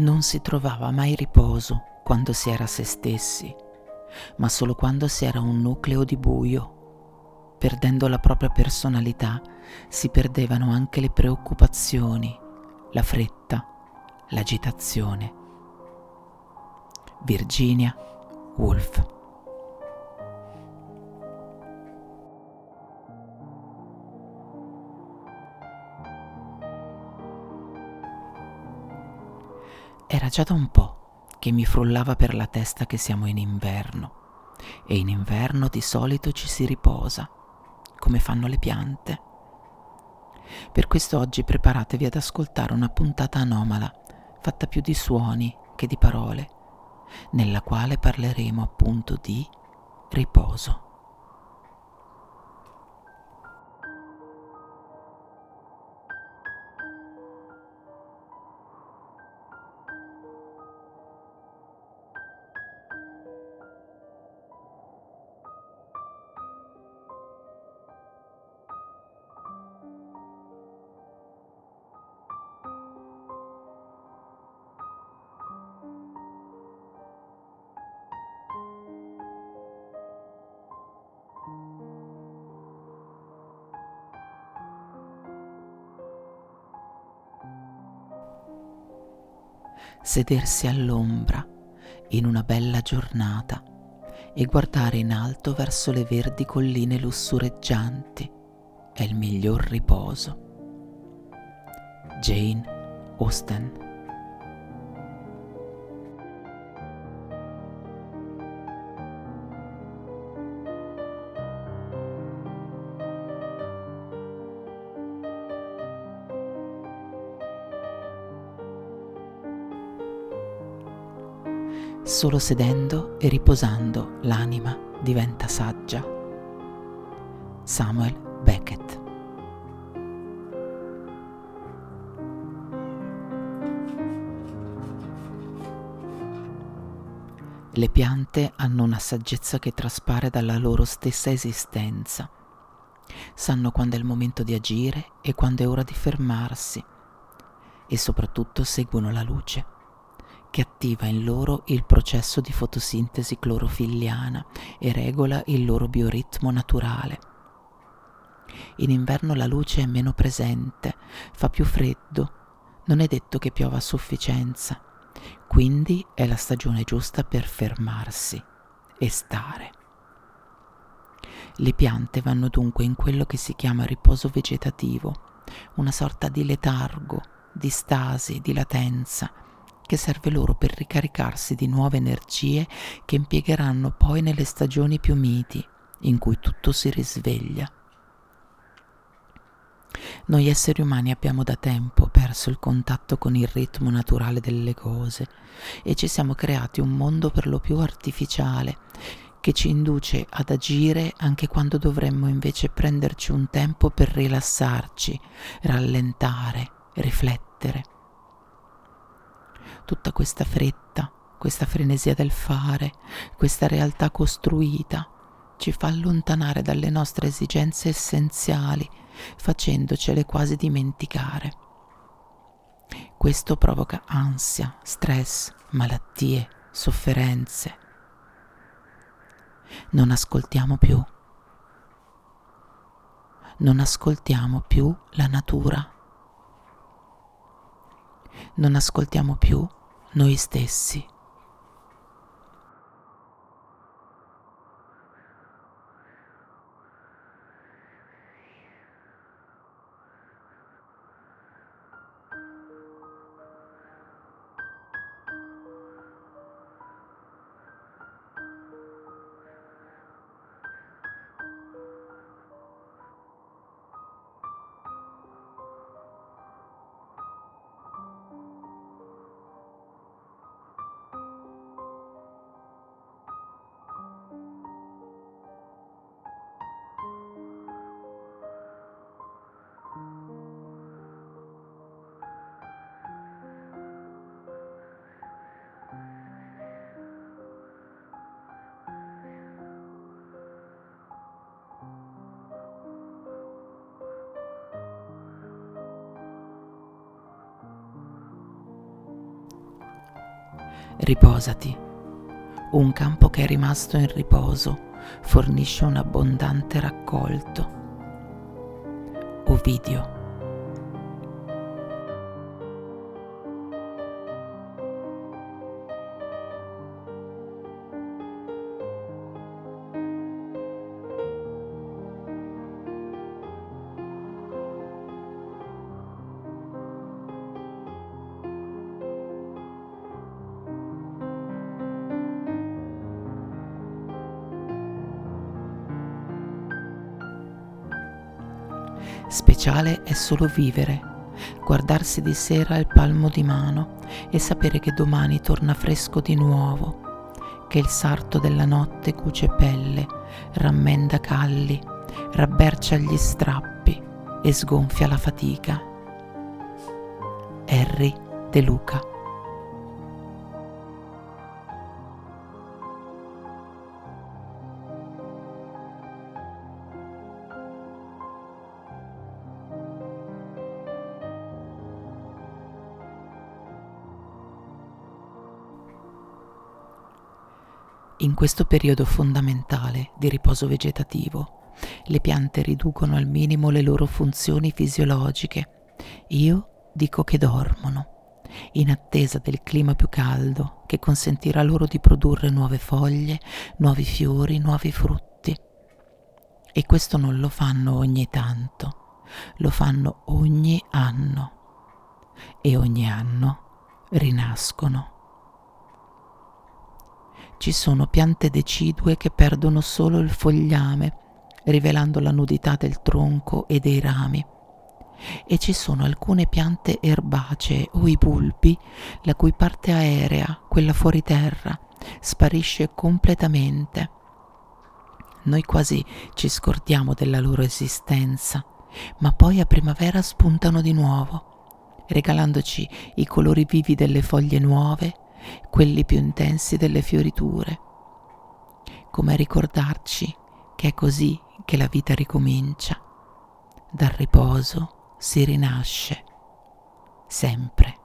Non si trovava mai riposo quando si era se stessi, ma solo quando si era un nucleo di buio. Perdendo la propria personalità si perdevano anche le preoccupazioni, la fretta, l'agitazione. Virginia Woolf Era già da un po' che mi frullava per la testa che siamo in inverno e in inverno di solito ci si riposa, come fanno le piante. Per questo oggi preparatevi ad ascoltare una puntata anomala, fatta più di suoni che di parole, nella quale parleremo appunto di riposo. Sedersi all'ombra in una bella giornata e guardare in alto verso le verdi colline lussureggianti è il miglior riposo. Jane Austen Solo sedendo e riposando l'anima diventa saggia. Samuel Beckett Le piante hanno una saggezza che traspare dalla loro stessa esistenza. Sanno quando è il momento di agire e quando è ora di fermarsi e soprattutto seguono la luce che attiva in loro il processo di fotosintesi clorofilliana e regola il loro bioritmo naturale. In inverno la luce è meno presente, fa più freddo, non è detto che piova a sufficienza, quindi è la stagione giusta per fermarsi e stare. Le piante vanno dunque in quello che si chiama riposo vegetativo, una sorta di letargo, di stasi, di latenza, che serve loro per ricaricarsi di nuove energie che impiegheranno poi nelle stagioni più miti, in cui tutto si risveglia. Noi esseri umani abbiamo da tempo perso il contatto con il ritmo naturale delle cose e ci siamo creati un mondo per lo più artificiale che ci induce ad agire anche quando dovremmo invece prenderci un tempo per rilassarci, rallentare, riflettere tutta questa fretta, questa frenesia del fare, questa realtà costruita, ci fa allontanare dalle nostre esigenze essenziali, facendocele quasi dimenticare. Questo provoca ansia, stress, malattie, sofferenze. Non ascoltiamo più. Non ascoltiamo più la natura. Non ascoltiamo più noi stessi Riposati. Un campo che è rimasto in riposo fornisce un abbondante raccolto. Ovidio. Speciale è solo vivere, guardarsi di sera il palmo di mano e sapere che domani torna fresco di nuovo, che il sarto della notte cuce pelle, rammenda calli, rabbercia gli strappi e sgonfia la fatica. Harry De Luca In questo periodo fondamentale di riposo vegetativo, le piante riducono al minimo le loro funzioni fisiologiche. Io dico che dormono, in attesa del clima più caldo che consentirà loro di produrre nuove foglie, nuovi fiori, nuovi frutti. E questo non lo fanno ogni tanto, lo fanno ogni anno. E ogni anno rinascono ci sono piante decidue che perdono solo il fogliame, rivelando la nudità del tronco e dei rami. E ci sono alcune piante erbacee o i bulbi, la cui parte aerea, quella fuori terra, sparisce completamente. Noi quasi ci scordiamo della loro esistenza, ma poi a primavera spuntano di nuovo, regalandoci i colori vivi delle foglie nuove quelli più intensi delle fioriture, come a ricordarci che è così che la vita ricomincia. Dal riposo si rinasce, sempre.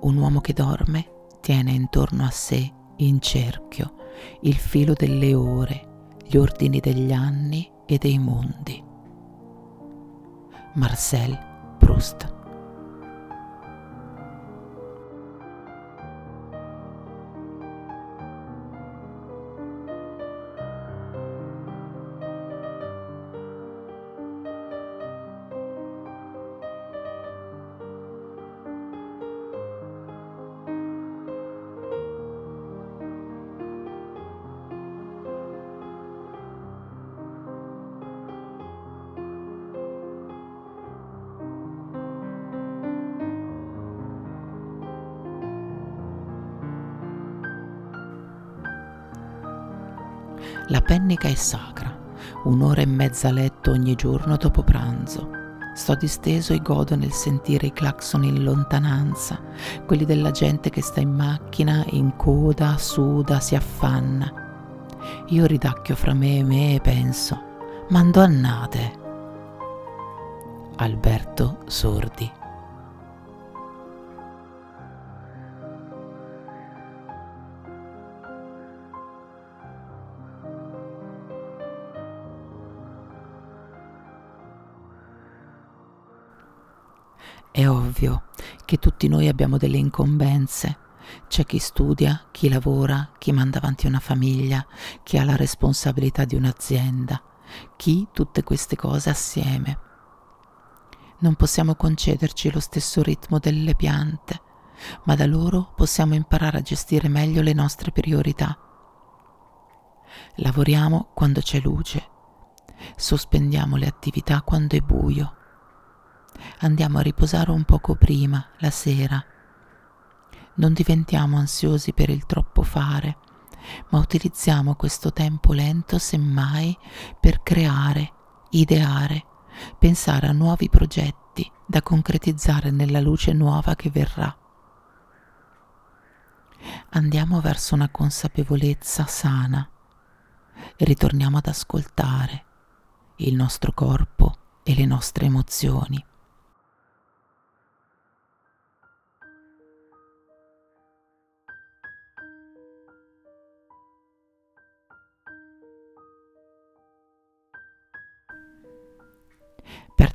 Un uomo che dorme tiene intorno a sé, in cerchio, il filo delle ore, gli ordini degli anni e dei mondi. Marcel Proust La pennica è sacra, un'ora e mezza a letto ogni giorno dopo pranzo. Sto disteso e godo nel sentire i clacson in lontananza, quelli della gente che sta in macchina, in coda, suda, si affanna. Io ridacchio fra me e me e penso, mando annate. Alberto Sordi È ovvio che tutti noi abbiamo delle incombenze. C'è chi studia, chi lavora, chi manda avanti una famiglia, chi ha la responsabilità di un'azienda, chi tutte queste cose assieme. Non possiamo concederci lo stesso ritmo delle piante, ma da loro possiamo imparare a gestire meglio le nostre priorità. Lavoriamo quando c'è luce, sospendiamo le attività quando è buio, andiamo a riposare un poco prima, la sera. Non diventiamo ansiosi per il troppo fare, ma utilizziamo questo tempo lento semmai per creare, ideare, pensare a nuovi progetti da concretizzare nella luce nuova che verrà. Andiamo verso una consapevolezza sana ritorniamo ad ascoltare il nostro corpo e le nostre emozioni.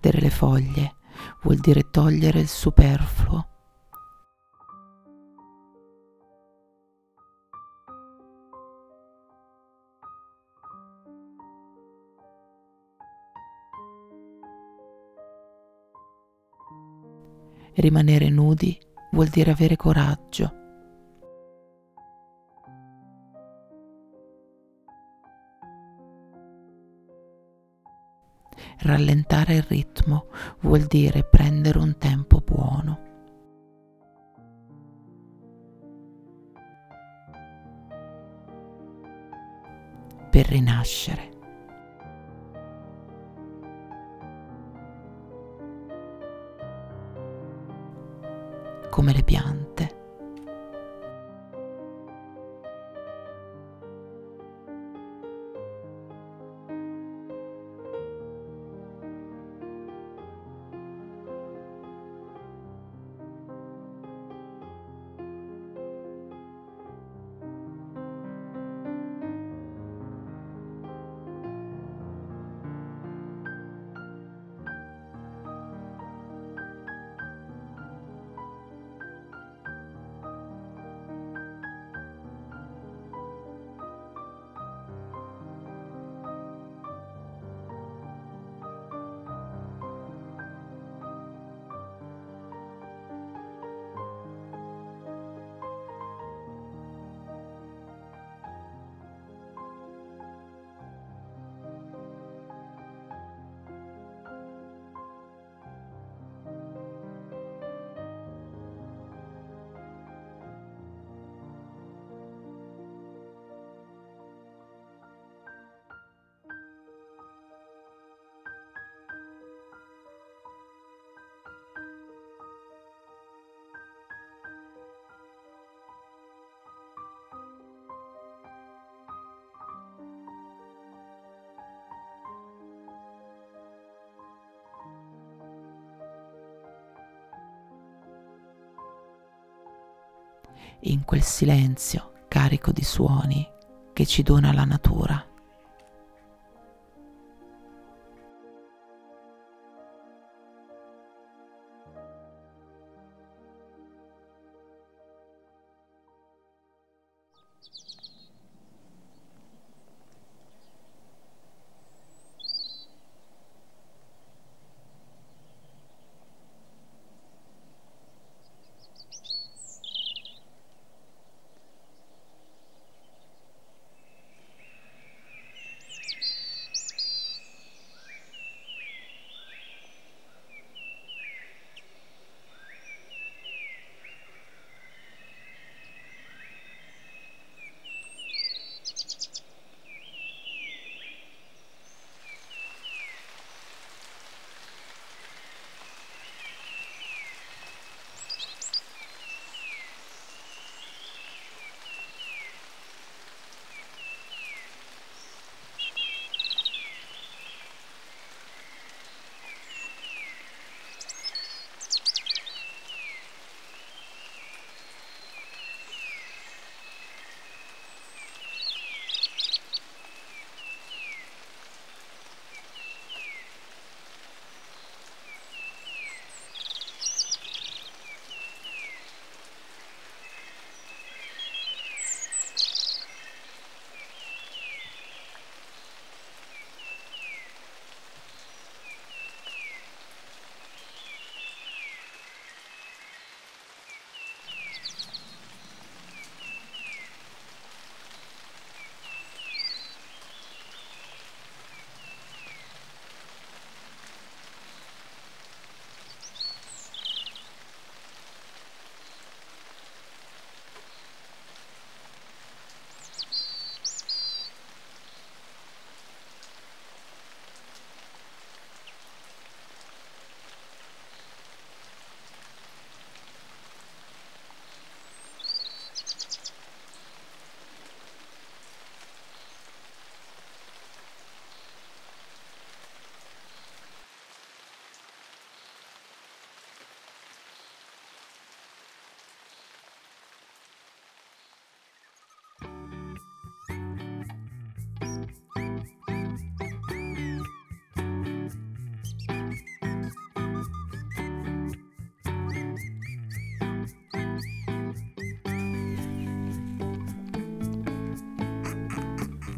Perdere le foglie vuol dire togliere il superfluo. Rimanere nudi vuol dire avere coraggio. Rallentare il ritmo vuol dire prendere un tempo buono. Per rinascere. Come le piante. In quel silenzio carico di suoni che ci dona la natura.